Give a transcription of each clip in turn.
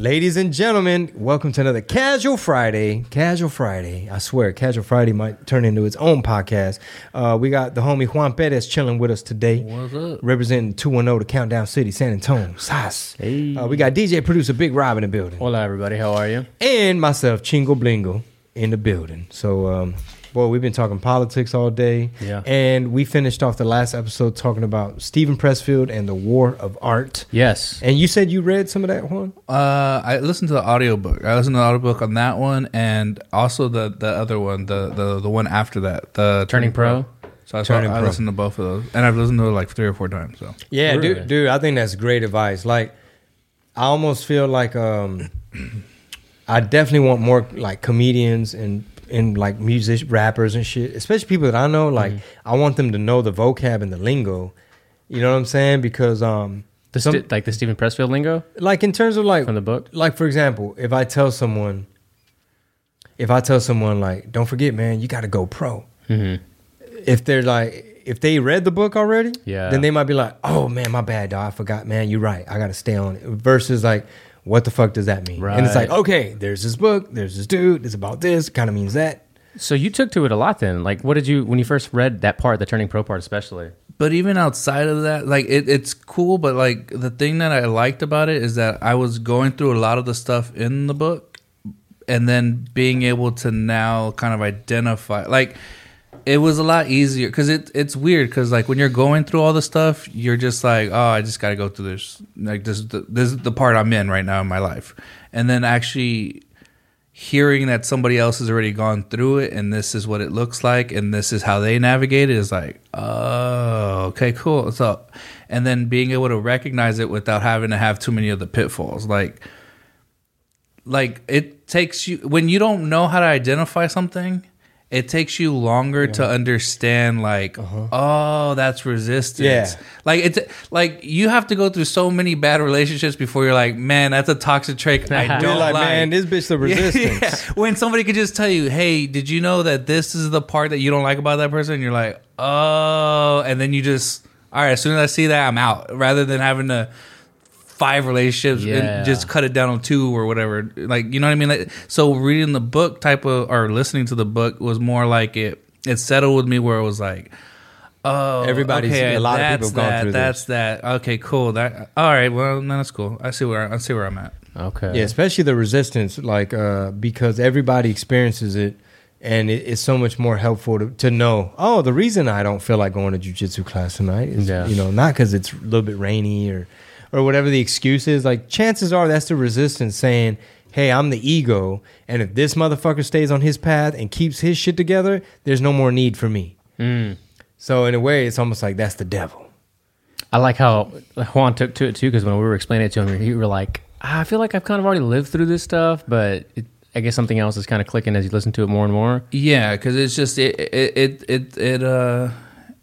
Ladies and gentlemen, welcome to another Casual Friday. Casual Friday. I swear, Casual Friday might turn into its own podcast. Uh, we got the homie Juan Perez chilling with us today. What's up? Representing 210 to Countdown City, San Antonio. Sas. Hey. Uh, we got DJ producer Big Rob in the building. Hola, everybody. How are you? And myself, Chingo Blingo, in the building. So, um, boy, we've been talking politics all day. Yeah. And we finished off the last episode talking about Steven Pressfield and the War of Art. Yes. And you said you read some of that, one? Uh, I listened to the audiobook. I listened to the audiobook on that Juan and also the the other one, the the, the one after that, the Turning Pro. So I, Turning I Pro. listened to both of those, and I've listened to it like three or four times. So Yeah, Really? dude, dude, I think that's great advice. Like, I almost feel like um, I definitely want more like comedians and and like music rappers and shit, especially people that I know. Like, I want them to know the vocab and the lingo. You know what I'm saying? Because um, The some- sti- like the Steven Pressfield lingo like in terms of like from the book. like for example, if I tell someone, if I tell someone like, don't forget, man, you got to go pro. Mm-hmm. If they're like, if they read the book already, Yeah. then they might be like, oh man, my bad, dog, I forgot, man, you're right, I got to stay on it. Versus like, what the fuck does that mean? Right. And it's like, okay, there's this book, there's this dude, it's about this, kind of means that. So you took to it a lot then. Like, what did you when you first read that part, the Turning Pro part, especially? But even outside of that, like it, it's cool. But like the thing that I liked about it is that I was going through a lot of the stuff in the book, and then being able to now kind of identify, like it was a lot easier because it it's weird because like when you're going through all the stuff, you're just like, oh, I just got to go through this. Like this, is the, this is the part I'm in right now in my life, and then actually hearing that somebody else has already gone through it and this is what it looks like and this is how they navigate it is like oh okay cool so and then being able to recognize it without having to have too many of the pitfalls like like it takes you when you don't know how to identify something it takes you longer to understand like uh-huh. oh that's resistance Yeah. like it's like you have to go through so many bad relationships before you're like man that's a toxic trait i You're don't like, like, man, this bitch the Yeah, resistance. yeah. When somebody could just tell you, "Hey, did you know that this is the part that you don't like about that person?" And you're like, "Oh," and then you just, all right. As soon as I see that, I'm out. Rather than having to five relationships Yeah. and just cut it down on two or whatever. Like, you know what I mean? Like, so reading the book type of or listening to the book was more like it. It settled with me where it was like. Oh, Everybody's- okay, a lot of people have gone that, through That's this. that. Okay, cool. That all right. Well, no, that's cool. I see where I see where I'm at. Okay. Yeah, especially the resistance, like uh, because everybody experiences it, and it, it's so much more helpful to, to know. Oh, the reason I don't feel like going to jujitsu class tonight is, Yeah. you know, not because it's a little bit rainy or, or whatever the excuse is. Like chances are that's the resistance saying, "Hey, I'm the ego, and if this motherfucker stays on his path and keeps his shit together, there's no more need for me." Mm. So in a way, it's almost like that's the devil. I like how Juan took to it too, because when we were explaining it to him, you were like, "Ah, "I feel like I've kind of already lived through this stuff, but it, I guess something else is kind of clicking as you listen to it more and more." Yeah, because it's just it it it it, it uh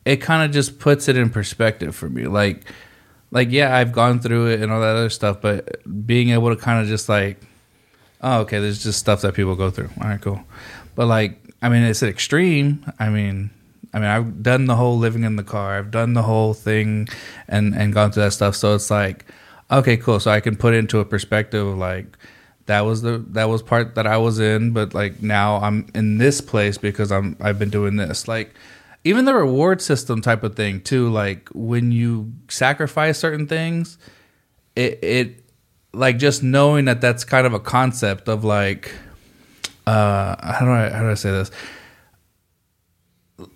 it kind of just puts it in perspective for me. Like like yeah, I've gone through it and all that other stuff, but being able to kind of just like, oh okay, there's just stuff that people go through. All right, cool. But like, I mean, it's an extreme. I mean. I mean, I've done the whole living in the car. I've done the whole thing, and and gone through that stuff. So it's like, okay, cool. So I can put into a perspective of like, that was the that was part that I was in, but like now I'm in this place because I'm I've been doing this. Like even the reward system type of thing too. Like when you sacrifice certain things, it it like just knowing that that's kind of a concept of like uh how do I how do I say this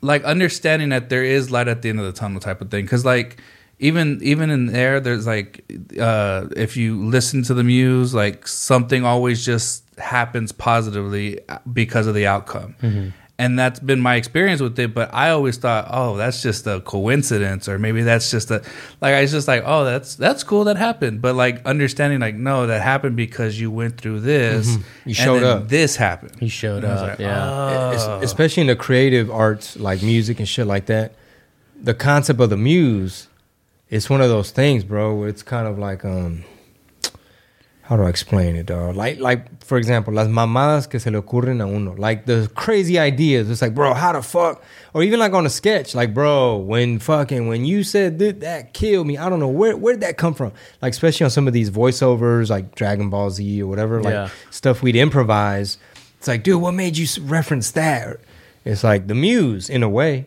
like understanding that there is light at the end of the tunnel type of thing because like even even in there there's like uh if you listen to the muse like something always just happens positively because of the outcome and that's been my experience with it. But I always thought, oh, that's just a coincidence, or maybe that's just a like I was just like, oh, that's that's cool that happened. But like understanding, like, no, that happened because you went through this. Mm-hmm. You and showed then up. This happened. He showed And up. like, yeah. Oh. especially in the creative arts like music and shit like that the concept of the muse it's one of those things bro where it's kind of like um how do I explain it, dog? Like, like for example, las mamadas que se le ocurren a uno, like the crazy ideas. It's like, bro, how the fuck? Or even like on a sketch, like, bro, when fucking when you said that, that killed me, I don't know where where did that come from? Like, especially on some of these voiceovers, like Dragon Ball Z or whatever, like Yeah. stuff we'd improvise. It's like, dude, what made you reference that? It's like the muse in a way.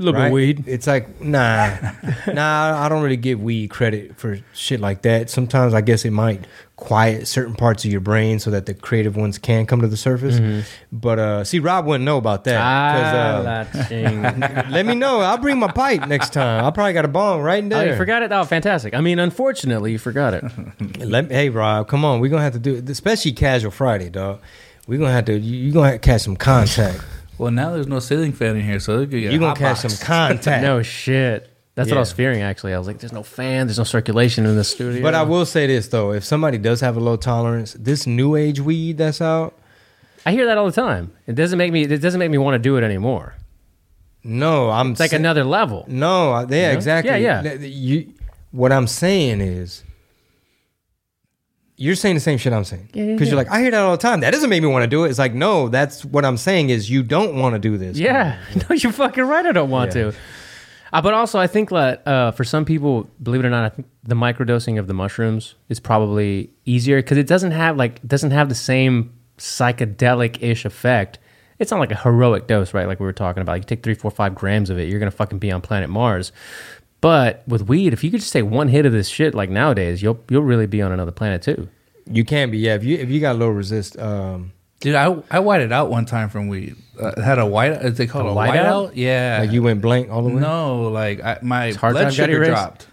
Little bit weed. It's like, nah, nah, I don't really give weed credit for shit like that. Sometimes I guess it might quiet certain parts of your brain so that the creative ones can come to the surface. But uh, see, Rob wouldn't know about that. Ah, uh, let me know. I'll bring my pipe next time. I probably got a bong right in Oh, there. you forgot it? Oh, fantastic. I mean, unfortunately, you forgot it. Let me, hey, Rob, come on. We're going to have to do it, especially Casual Friday, dog. We're going to have to, you're going to have to catch some contact. Well, now there's no ceiling fan in here, so it could get You're gonna catch box. some contact. no shit. That's what I was fearing, actually. I was like, there's no fan, there's no circulation in the studio. But I will say this, though. If somebody does have a low tolerance, this new age weed that's out, I hear that all the time. It doesn't make me. It doesn't make me want to do it anymore. no, I'm It's like sa- another level. No, I- yeah, know? exactly. Yeah, yeah. Th- th- You, what I'm saying is, you're saying the same shit I'm saying. Yeah, yeah, Because yeah. you're like, I hear that all the time. That doesn't make me want to do it. It's like, no, that's what I'm saying is you don't want to do this. Yeah, no, you're fucking right. I don't want to. Uh, but also, I think that uh, for some people, believe it or not, I think the microdosing of the mushrooms is probably easier because it doesn't have like doesn't have the same psychedelic ish effect. It's not like a heroic dose, right? Like we were talking about. You take three, four, five grams of it, you're gonna fucking be on planet Mars. But with weed, if you could just take one hit of this shit, like nowadays, you'll you'll really be on another planet too. You can be. Yeah, if you if you got low resist, um, Dude, I I whited out one time from weed. Uh, had a white. Is they called A a, whiteout? whiteout? Yeah. like you went blank all the way, no, like I, my hard blood time sugar erased? dropped.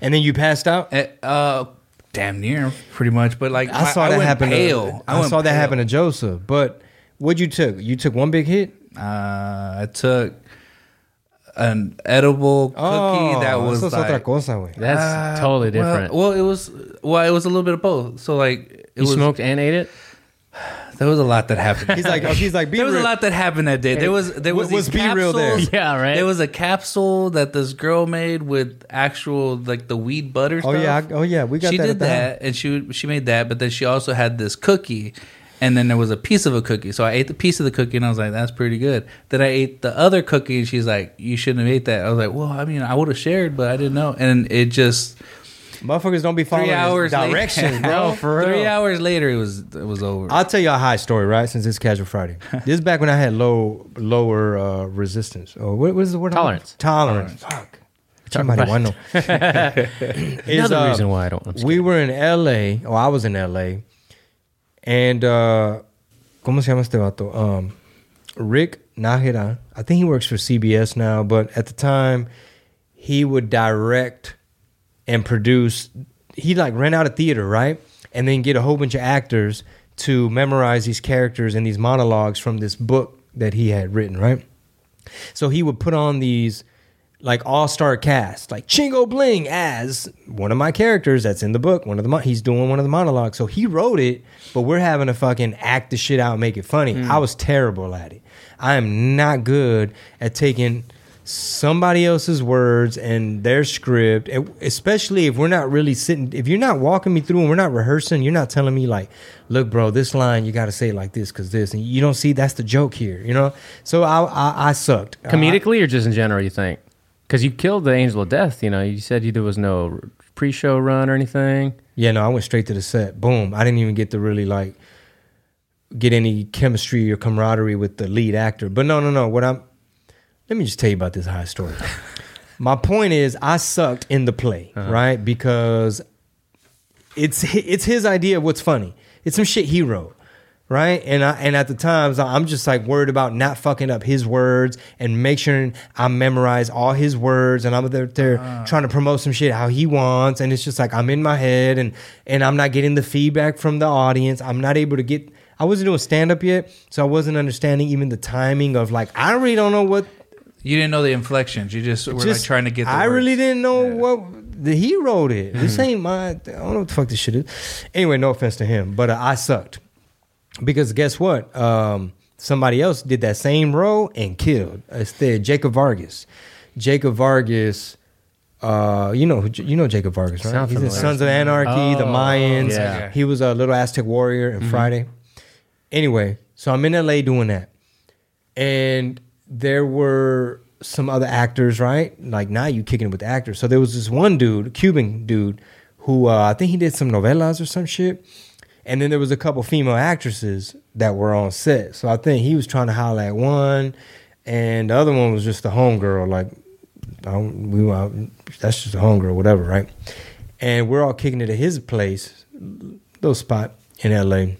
and then you passed out. Eh, uh, damn near, pretty much. But like I my- saw that went happen. Pale. To, I, went saw that happen to Joseph. But what you took? You took one big hit. Uh, I took an edible cookie Oh, that was eso es otra like, cosa, güey. That's uh, totally well- different. Well, it was well, it was a little bit of both. So like it you was smoked and ate it. there was a lot that happened. He's like, oh, he's like, be there was a lot that happened that day. There was there was, Was these B-Real there? Yeah, right. There was a capsule that this girl made with actual like the weed butter. Oh stuff. yeah, oh yeah, we got she that. did at the house. that, and she she made that. But then she also had this cookie, and then there was a piece of a cookie. So I ate the piece of the cookie, and I was like, "That's pretty good." Then I ate the other cookie, and she's like, "You shouldn't have ate that." I was like, "Well, I mean, I would have shared, but I didn't know." And it just Motherfuckers don't be following three hours later- directions, bro. for three hours later, it was it was over. I'll tell you a high story, right? Since it's Casual Friday. this is back when I had low, lower uh, resistance. Or what was the word? Tolerance. Tolerance. Fuck. Somebody about- want to know. Another uh, reason why I don't. I'm we were in L.A. Oh, I was in L.A. And uh, ¿cómo se llama este vato? Um, Rick Nájera. I think he works for CBS now, but at the time, he would direct and produce. He like rent out a theater, right? And then get a whole bunch of actors to memorize these characters and these monologues from this book that he had written, right? So he would put on these like all star cast, like Chingo Bling as one of my characters that's in the book. One of the mon- he's doing one of the monologues. So he wrote it, but we're having to fucking act the shit out, and make it funny. Hmm. I was terrible at it. I am not good at taking somebody else's words and their script, and especially if we're not really sitting. If you're not walking me through and we're not rehearsing, you're not telling me like, "Look, bro, this line you got to say like this because this," and you don't see that's the joke here, you know. So I I, I sucked uh, comedically or just in general. You think? Because you killed the Angel of Death. You know, you said you there was no pre-show run or anything. Yeah, no, I went straight to the set. Boom. I didn't even get to really like get any chemistry or camaraderie with the lead actor. But no, no, no. What I'm let me just tell you about this high story. My point is I sucked in the play, uh-huh. right? Because it's it's his idea of what's funny. It's some shit he wrote. Right. And I, and at the times I'm just like worried about not fucking up his words and make sure I memorize all his words and I'm there, there trying to promote some shit how he wants. And it's just like I'm in my head and and I'm not getting the feedback from the audience. I'm not able to get I wasn't doing stand up yet, so I wasn't understanding even the timing of like I really don't know what. You didn't know the inflections. You just were like trying to get. The I words. really didn't know Yeah. what the he wrote it. This ain't my. I don't know what the fuck this shit is. Anyway, no offense to him, but uh, I sucked because guess what? Um, somebody else did that same role and killed. Instead, Jacob Vargas. Jacob Vargas. Uh, you know, you know Jacob Vargas, right? Sound He's in. Sons of Anarchy, The Oh, Mayans. yeah. He was a little Aztec warrior in Friday. Anyway, so I'm in LA doing that, and there were some other actors, right? Like now you kicking it with actors. So there was this one dude, Cuban dude, who uh, I think he did some novellas or some shit. And then there was a couple female actresses that were on set. So I think he was trying to holler at one, and the other one was just the homegirl. Like, I we uh, that's just a homegirl, whatever, right? And we're all kicking it at his place, little spot in L.A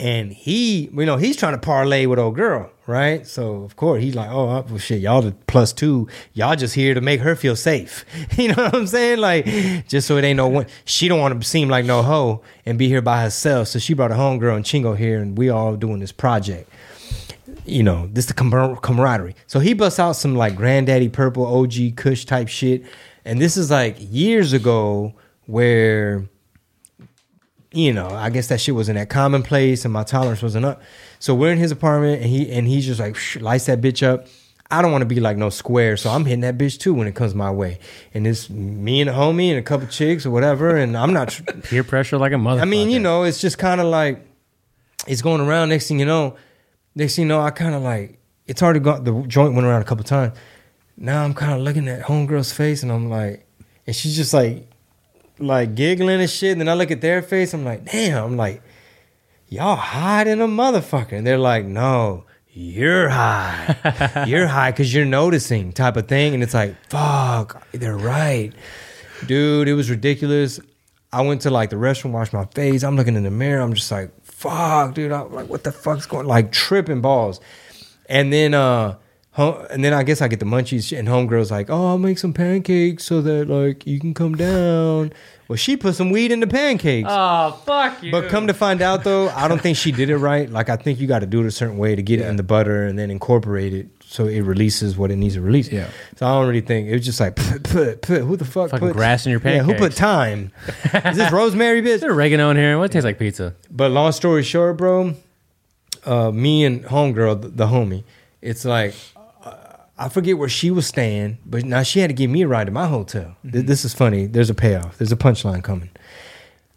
and he, you know, he's trying to parlay with old girl, right? So of course he's like, oh well, shit, y'all the plus two, y'all just here to make her feel safe. You know what I'm saying? Like just so it ain't no one. She don't want to seem like no hoe and be here by herself. So she brought a homegirl and Chingo here, and we all doing this project. You know, this the camar- camaraderie. So he busts out some like Granddaddy Purple OG Kush type shit, and this is like years ago where you know, I guess that shit wasn't that commonplace and my tolerance wasn't up. So we're in his apartment and he and he's just like lights that bitch up. I don't want to be like no square, so I'm hitting that bitch too when it comes my way. And it's me and a homie and a couple chicks or whatever, and I'm not. tr- Peer pressure like a mother. I mean, you know, it's just kind of like it's going around. Next thing you know, next thing you know, I kind of like it's already got the joint went around a couple times. Now I'm kind of looking at homegirl's face, and I'm like, and she's just like, like giggling and shit. And then I look at their face, I'm like, damn, I'm like, y'all high than a motherfucker. And they're like, no, you're high. you're high because you're noticing type of thing. And it's like, fuck, they're right. Dude, it was ridiculous. I went to like the restroom, washed my face. I'm looking in the mirror. I'm just like, fuck, dude. I'm like, what the fuck's going Like tripping balls. And then, uh, home, and then I guess I get the munchies, and homegirl's like, "Oh, I'll make some pancakes so that like you can come down." Well, she put some weed in the pancakes. Oh fuck you! But come to find out, though, I don't think she did it right. Like, I think you got to do it a certain way to get it in the butter and then incorporate it so it releases what it needs to release. Yeah. So I don't really think it was just like, put, put, put who the fuck Fucking put grass in your Yeah, who put pancakes. time? Is this rosemary, bitch? Is there oregano in here? What tastes like pizza? But long story short, bro, uh, me and homegirl, the, the homie, it's like I forget where she was staying, but now she had to give me a ride to my hotel. Th- This is funny. There's a payoff. There's a punchline coming.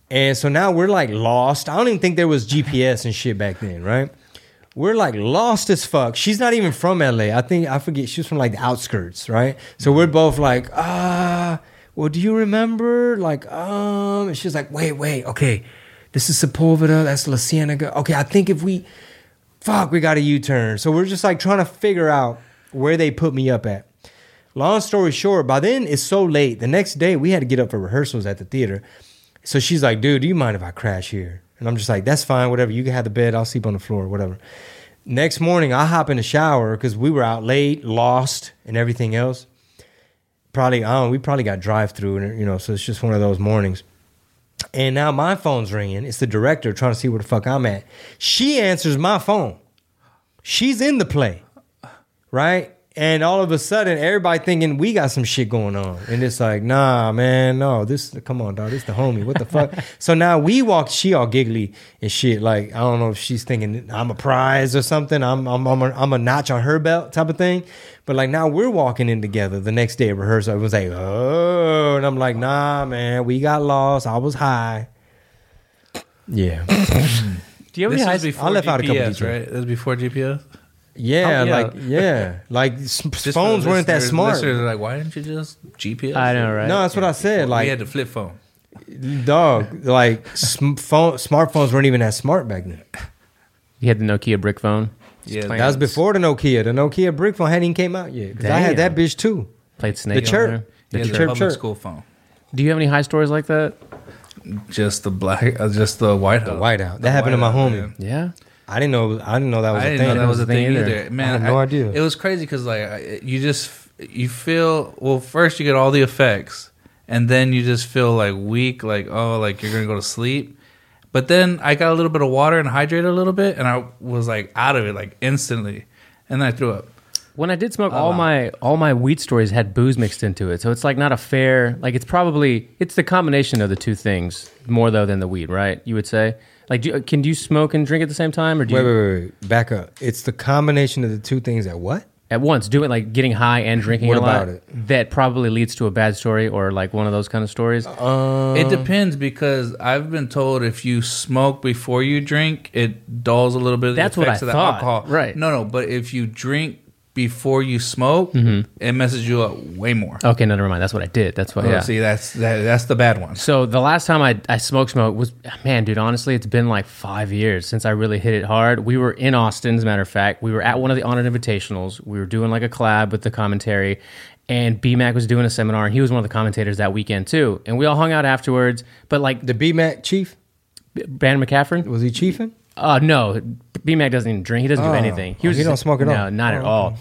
And so now we're like lost. I don't even think there was GPS and shit back then, right? We're like lost as fuck. She's not even from LA. I think I forget she was from like the outskirts, right? So we're both like, ah, well, do you remember? Like, um, and she's like, wait, wait, okay, this is Sepulveda, that's La Cienega. Okay, I think if we, fuck, we got a U-turn. So we're just like trying to figure out where they put me up at. Long story short, by then it's so late. The next day we had to get up for rehearsals at the theater. So she's like, dude, do you mind if I crash here? And I'm just like, that's fine, whatever. You can have the bed, I'll sleep on the floor, whatever. Next morning, I hop in the shower because we were out late, lost, and everything else. Probably, I don't know, we probably got drive through, and you know, so it's just one of those mornings. And now my phone's ringing. It's the director trying to see where the fuck I'm at. She answers my phone. She's in the play, right? And all of a sudden, everybody thinking we got some shit going on, and it's like, nah, man, no, this, come on, dog, this the homie. What the fuck? so now we walk. She all giggly and shit. Like I don't know if she's thinking I'm a prize or something. I'm I'm I'm a, I'm a notch on her belt type of thing. But like now we're walking in together the next day at rehearsal. Everyone's like, oh, and I'm like, nah, man, we got lost. I was high. Yeah, Do you have This any high was before I left out a couple GPS, details. right? This was before GPS. Yeah, Oh, yeah. like yeah, like s- Just phones weren't that listeners- smart. Listeners are like, why didn't you just GPS? I know, right? No, that's what I said. Like we had the flip phone. dog, like sm- phone, smartphones weren't even that smart back then. You had the Nokia brick phone. Yeah, playing- That was before the Nokia. The Nokia brick phone hadn't even came out yet. 'Cause I had that Damn. bitch too. Played Snake. The on chirp. there. Yeah, The the chirp public chirp. school phone. Do you have any high stories like that? Just the black, uh, just the white The house. whiteout. The That happened to my whiteout, homie. man. Yeah. I didn't know. I didn't know that was I a didn't thing. know that was a thing either. either. Man, I had no idea. It was crazy because like I- you just you feel well. First, you get all the effects, and then you just feel like weak, like oh, like you're gonna go to sleep. But then I got a little bit of water and hydrated a little bit, and I was like out of it like instantly, and then I threw up. When I did smoke, all my all my weed stories had booze mixed into it, so it's like not a fair. Like it's probably it's the combination of the two things more though than the weed, right? You would say. Like, do can you smoke and drink at the same time, or do Wait, you wait, wait, wait. Back up. It's the combination of the two things that what? at once do it like getting high and drinking What a lot? about it? That probably leads to a bad story or like one of those kind of stories. Uh, it depends because I've been told if you smoke before you drink, it dulls a little bit. Of That's the what effects I of the thought. alcohol. Right. No, no. But if you drink before you smoke, Mm-hmm. it messes you up way more. okay, no, never mind. That's what I did. That's what. Oh, yeah. See, that's that, that's the bad one. So the last time I, I smoked smoke was man, dude. Honestly, it's been like five years since I really hit it hard. We were in Austin, as a matter of fact. We were at one of the Onnit invitationals. We were doing like a collab with the commentary, and BMAC was doing a seminar, and he was one of the commentators that weekend too. And we all hung out afterwards. But like the BMAC chief Brandon McCaffrey, was he chiefing? uh, no, BMAC doesn't even drink. He doesn't Oh. do anything. Oh, he just- don't smoke at no, all? not at Oh, all.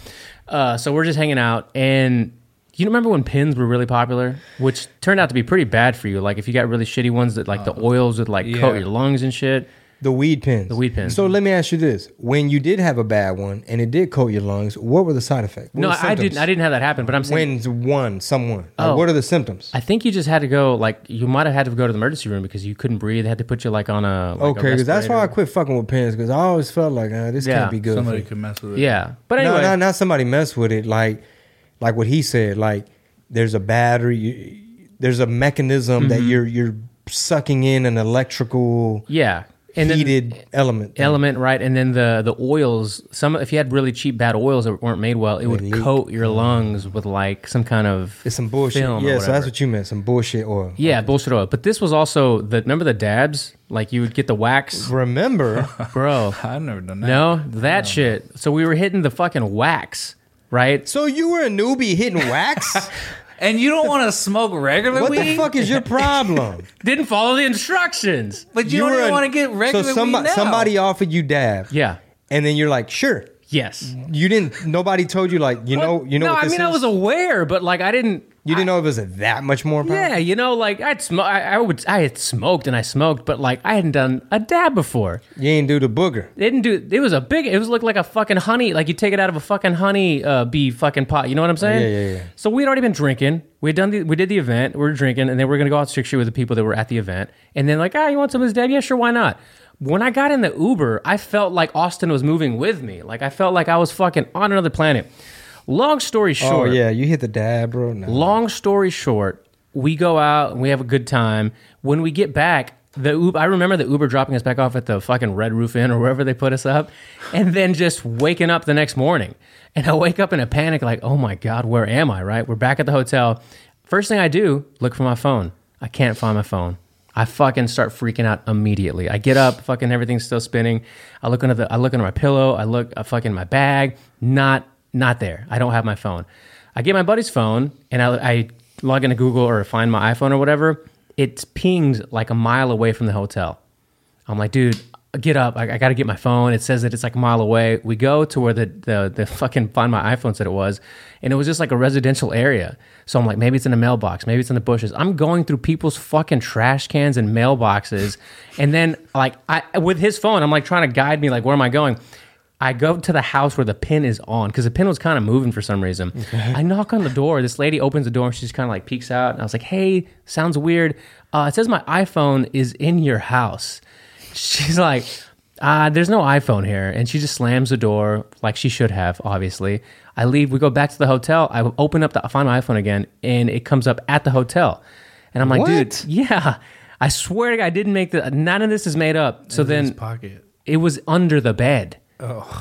Uh, so we're just hanging out, and you remember when pins were really popular, which turned out to be pretty bad for you. Like if you got really shitty ones that like the oils would like coat yeah. your lungs and shit. The weed pins. The weed pins. So let me ask you this: When you did have a bad one and it did coat your lungs, what were the side effects? What no, I didn't. I didn't have that happen. But I'm saying, When one, someone. Like, Oh. what are the symptoms? I think you just had to go. Like you might have had to go to the emergency room because you couldn't breathe. They had to put you like on a like a okay, because that's why I quit fucking with pins because I always felt like uh, this Yeah. can't be good. Somebody could mess with it. Yeah, but anyway, No, not, not somebody mess with it. Like, like what he said. Like, there's a battery. You, there's a mechanism that Mm-hmm. you're you're sucking in an electrical yeah, and then- heated element. thing. element, right? And then the the oils. Some if you had really cheap bad oils that weren't made well, it would leak. coat your lungs with like some kind of It's some bullshit. film Yeah, so that's what you meant. Some bullshit oil. yeah bullshit oil. But this was also the remember the dabs like you would get the wax, Remember, bro. I've never done that. No, that shit. So we were hitting the fucking wax, right? so you were a newbie hitting wax? And you don't want to smoke regular what weed, the fuck is your problem? Didn't follow the instructions. but you, don't even want to get regular So somebody, weed now. somebody offered you dab, Yeah. and then you're like, sure. Yes. You didn't. Nobody told you like you know you know No, what I mean is. I was aware, but like I didn't. You didn't know it was that much more power. Yeah, you know, like I'd sm- I, I would I had smoked and I smoked, but like I hadn't done a dab before. You ain't do the booger. It didn't do. It was a big. It was looked like a fucking honey. Like you take it out of a fucking honey uh, bee fucking pot. You know what I'm saying? Yeah, yeah, yeah. So we'd already been drinking. We had done the. We did the event. We were drinking, and then we are gonna go out Six Street with the people that were at the event. And then like, ah, you want some of this dab? Yeah, sure. Why not? When I got in the Uber, I felt like Austin was moving with me. Like I felt like I was fucking on another planet. Long story short. Oh short. yeah, you hit the dab, bro. No. Long story short, we go out and we have a good time. When we get back, the Uber, I remember the Uber dropping us back off at the fucking Red Roof Inn or wherever they put us up, and then just waking up the next morning. And I wake up in a panic, like, oh my God, where am I? Right? We're back at the hotel. First thing I do, look for my phone. I can't find my phone. I fucking start freaking out immediately. I get up, fucking everything's still spinning. I look under the, I look under my pillow. I look, I fucking my bag, not, not there. I don't have my phone. I get my buddy's phone and I, I log into Google or find my iPhone or whatever. It's pinged like a mile away from the hotel. I'm like, dude, get up. I, I got to get my phone. It says that it's like a mile away. We go to where the, the, the fucking find my iPhone said it was. And it was just like a residential area. So I'm like, maybe it's in a mailbox. Maybe it's in the bushes. I'm going through people's fucking trash cans and mailboxes. and then like I, with his phone, I'm like trying to guide me, like, where am I going? I go to the house where the pin is on because the pin was kind of moving for some reason. I knock on the door. This lady opens the door and she just kind of like peeks out. And I was like, hey, sounds weird. Uh, it says my iPhone is in your house. She's like, uh, there's no iPhone here. And she just slams the door like she should have, obviously. I leave. We go back to the hotel. I open up the I find my iPhone again and it comes up at the hotel. And I'm like, dude, yeah. I swear to God, I didn't make the. None of this is made up. So in then pocket. it was under the bed.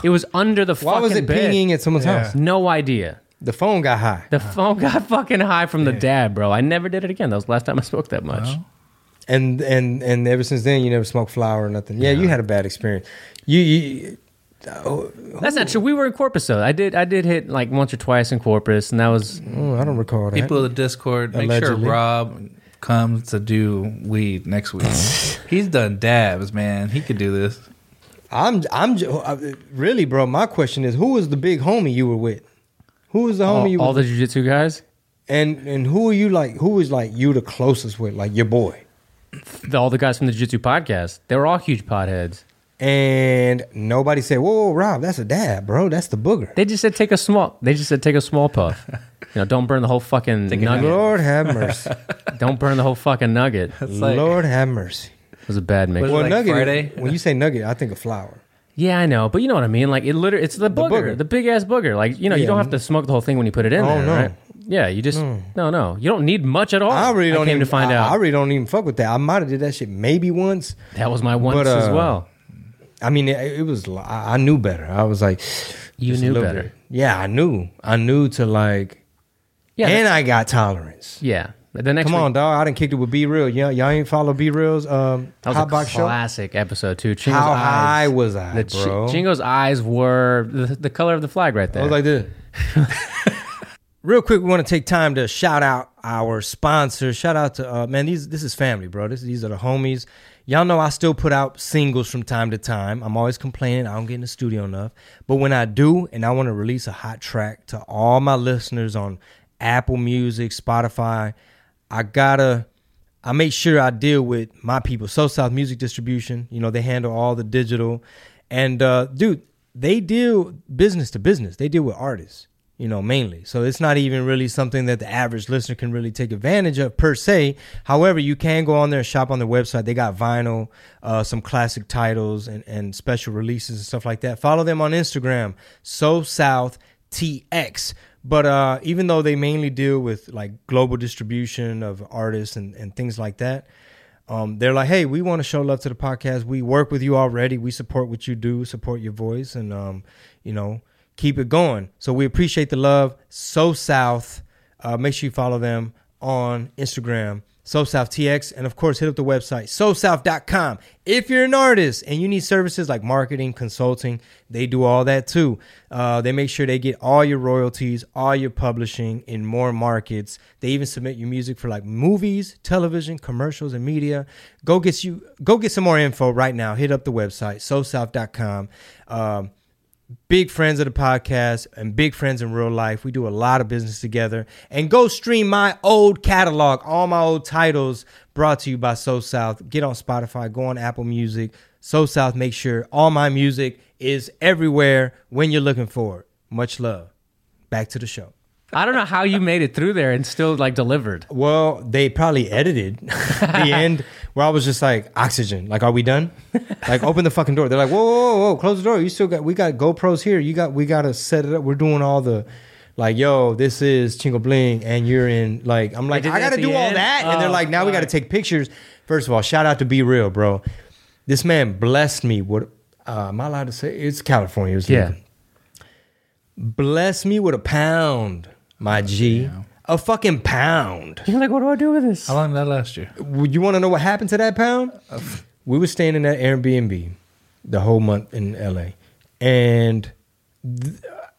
It was under the Why fucking was it bed. pinging at someone's Yeah. house? No idea. The phone got high. The phone got fucking high from the dab, bro. I never did it again. That was the last time I smoked that much. And and and ever since then, you never smoked flower or nothing. Yeah, you had a bad experience. You, you oh, That's not oh. true. We were in Corpus though. I did I did hit like once or twice in Corpus, and that was oh, I don't recall that. People of the Discord, make Allegedly. sure Rob comes to do weed next week. He's done dabs, man. He could do this. I'm I'm ju- uh, really, bro. My question is, who was the big homie you were with? Who was the homie you all, all were the jujitsu guys. and and who are you like? Who was like you the closest with? Like your boy. The- all the guys from the Jiu Jitsu podcast, they were all huge potheads. And nobody said, "Whoa, whoa, Rob, that's a dab, bro. That's the booger." They just said take a small. They just said take a small puff. You know, don't burn the whole fucking nugget. Lord have mercy. Don't burn the whole fucking nugget. Like- Lord have mercy. Was a bad mix. Was it Well, like nugget. Friday? When you say nugget, I think of flower. Yeah, I know, but you know what I mean. Like it literally, it's the booger, the, booger. big ass booger. Like you know, you don't have to smoke the whole thing when you put it in Oh, there, no. right? Yeah, you just no, no. You don't need much at all. I really don't came even to find I, out I really don't even fuck with that. I might have did that shit maybe once. that was my once But, as uh, well. I mean, it, it was. I, I knew better. I was like, You knew better. bit. Yeah, I knew. I knew to like, Yeah, and I got tolerance. yeah. The next Come week, on, dog. I didn't kick it with B-Real. Y'all, y'all ain't follow B-Real's um, that was hot a box show. classic episode too. Chingo's How eyes, high was I, the bro? Chingo's eyes were the, the color of the flag right I there. was like this. Real quick, we want to take time to shout out our sponsors. Shout out to uh, man, these this is family, bro. This, these are the homies. Y'all know I still put out singles from time to time. I'm always complaining I don't get in the studio enough, but when I do, and I want to release a hot track to all my listeners on Apple Music, Spotify, I gotta I make sure I deal with my people. So South Music Distribution, you know, they handle all the digital. And uh, dude, they deal business to business. They deal with artists, you know, mainly. So it's not even really something that the average listener can really take advantage of per se. However, you can go on there and shop on their website. They got vinyl, uh, some classic titles and, and special releases and stuff like that. Follow them on Instagram, So South TX. But uh, even though they mainly deal with like global distribution of artists and, and things like that, um, they're like, hey, we want to show love to the podcast. We work with you already. We support what you do, support your voice, and um, you know, keep it going. So we appreciate the love. So South, uh, make sure you follow them on Instagram. So South TX, and of course, hit up the website SoSouth.com. If you're an artist and you need services like marketing, consulting, they do all that too. Uh, they make sure they get all your royalties, all your publishing in more markets. They even submit your music for like movies, television, commercials, and media. Go get you go get some more info right now. Hit up the website SoSouth.com. Um, big friends of the podcast and big friends in real life. We do a lot of business together. And go stream my old catalog, all my old titles brought to you by So South. Get on Spotify, go on Apple Music. So South, make sure all my music is everywhere when you're looking for it. Much love. Back to the show. I don't know how you made it through there and still like delivered. Well, they probably edited the end where I was just like, oxygen. Like, are we done? Like, open the fucking door. They're like, whoa, whoa, whoa, close the door. You still got, we got GoPros here. You got, we got to set it up. We're doing all the, like, yo, this is Chingo Bling, and you're in, like, I'm like, I got to do all end? that. And they're Oh, like, now we got to take pictures. First of all, shout out to B-Real, bro. This man blessed me with, uh, am I allowed to say? It's California. It was Yeah. Bless me with a pound, my G. A fucking pound. You're like, what do I do with this? How long did that last you? Would you want to know what happened to that pound? Uh, we were staying in that Airbnb the whole month in LA, and th-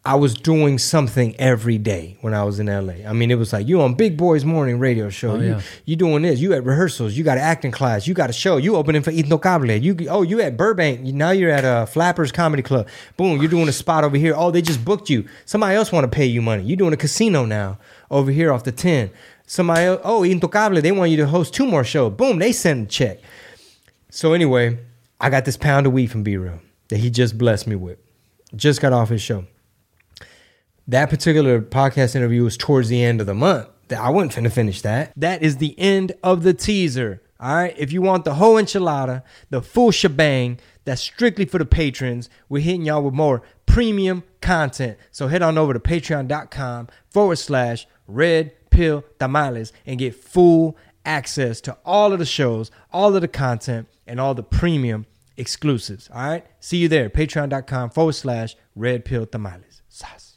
I was doing something every day when I was in LA. I mean, it was like you on Big Boy's morning radio show. Oh, you, yeah. you doing this. You at rehearsals. You got an acting class. You got a show. You opening for Intocable. You oh you at Burbank. Now you're at a Flappers Comedy Club. Boom, you're doing a spot over here. Oh, they just booked you. Somebody else want to pay you money. You're doing a casino now over here off the ten. Somebody else, oh Intocable. They want you to host two more shows. Boom, they send a check. So anyway, I got this pound of weed from B-Real that he just blessed me with. Just got off his show. That particular podcast interview was towards the end of the month. I wasn't finna finish that. That is the end of the teaser. All right. If you want the whole enchilada, the full shebang, that's strictly for the patrons. We're hitting y'all with more premium content. So head on over to patreon.com forward slash red pill tamales and get full access to all of the shows, all of the content, and all the premium exclusives. All right. See you there. Patreon.com forward slash red pill tamales. Sas.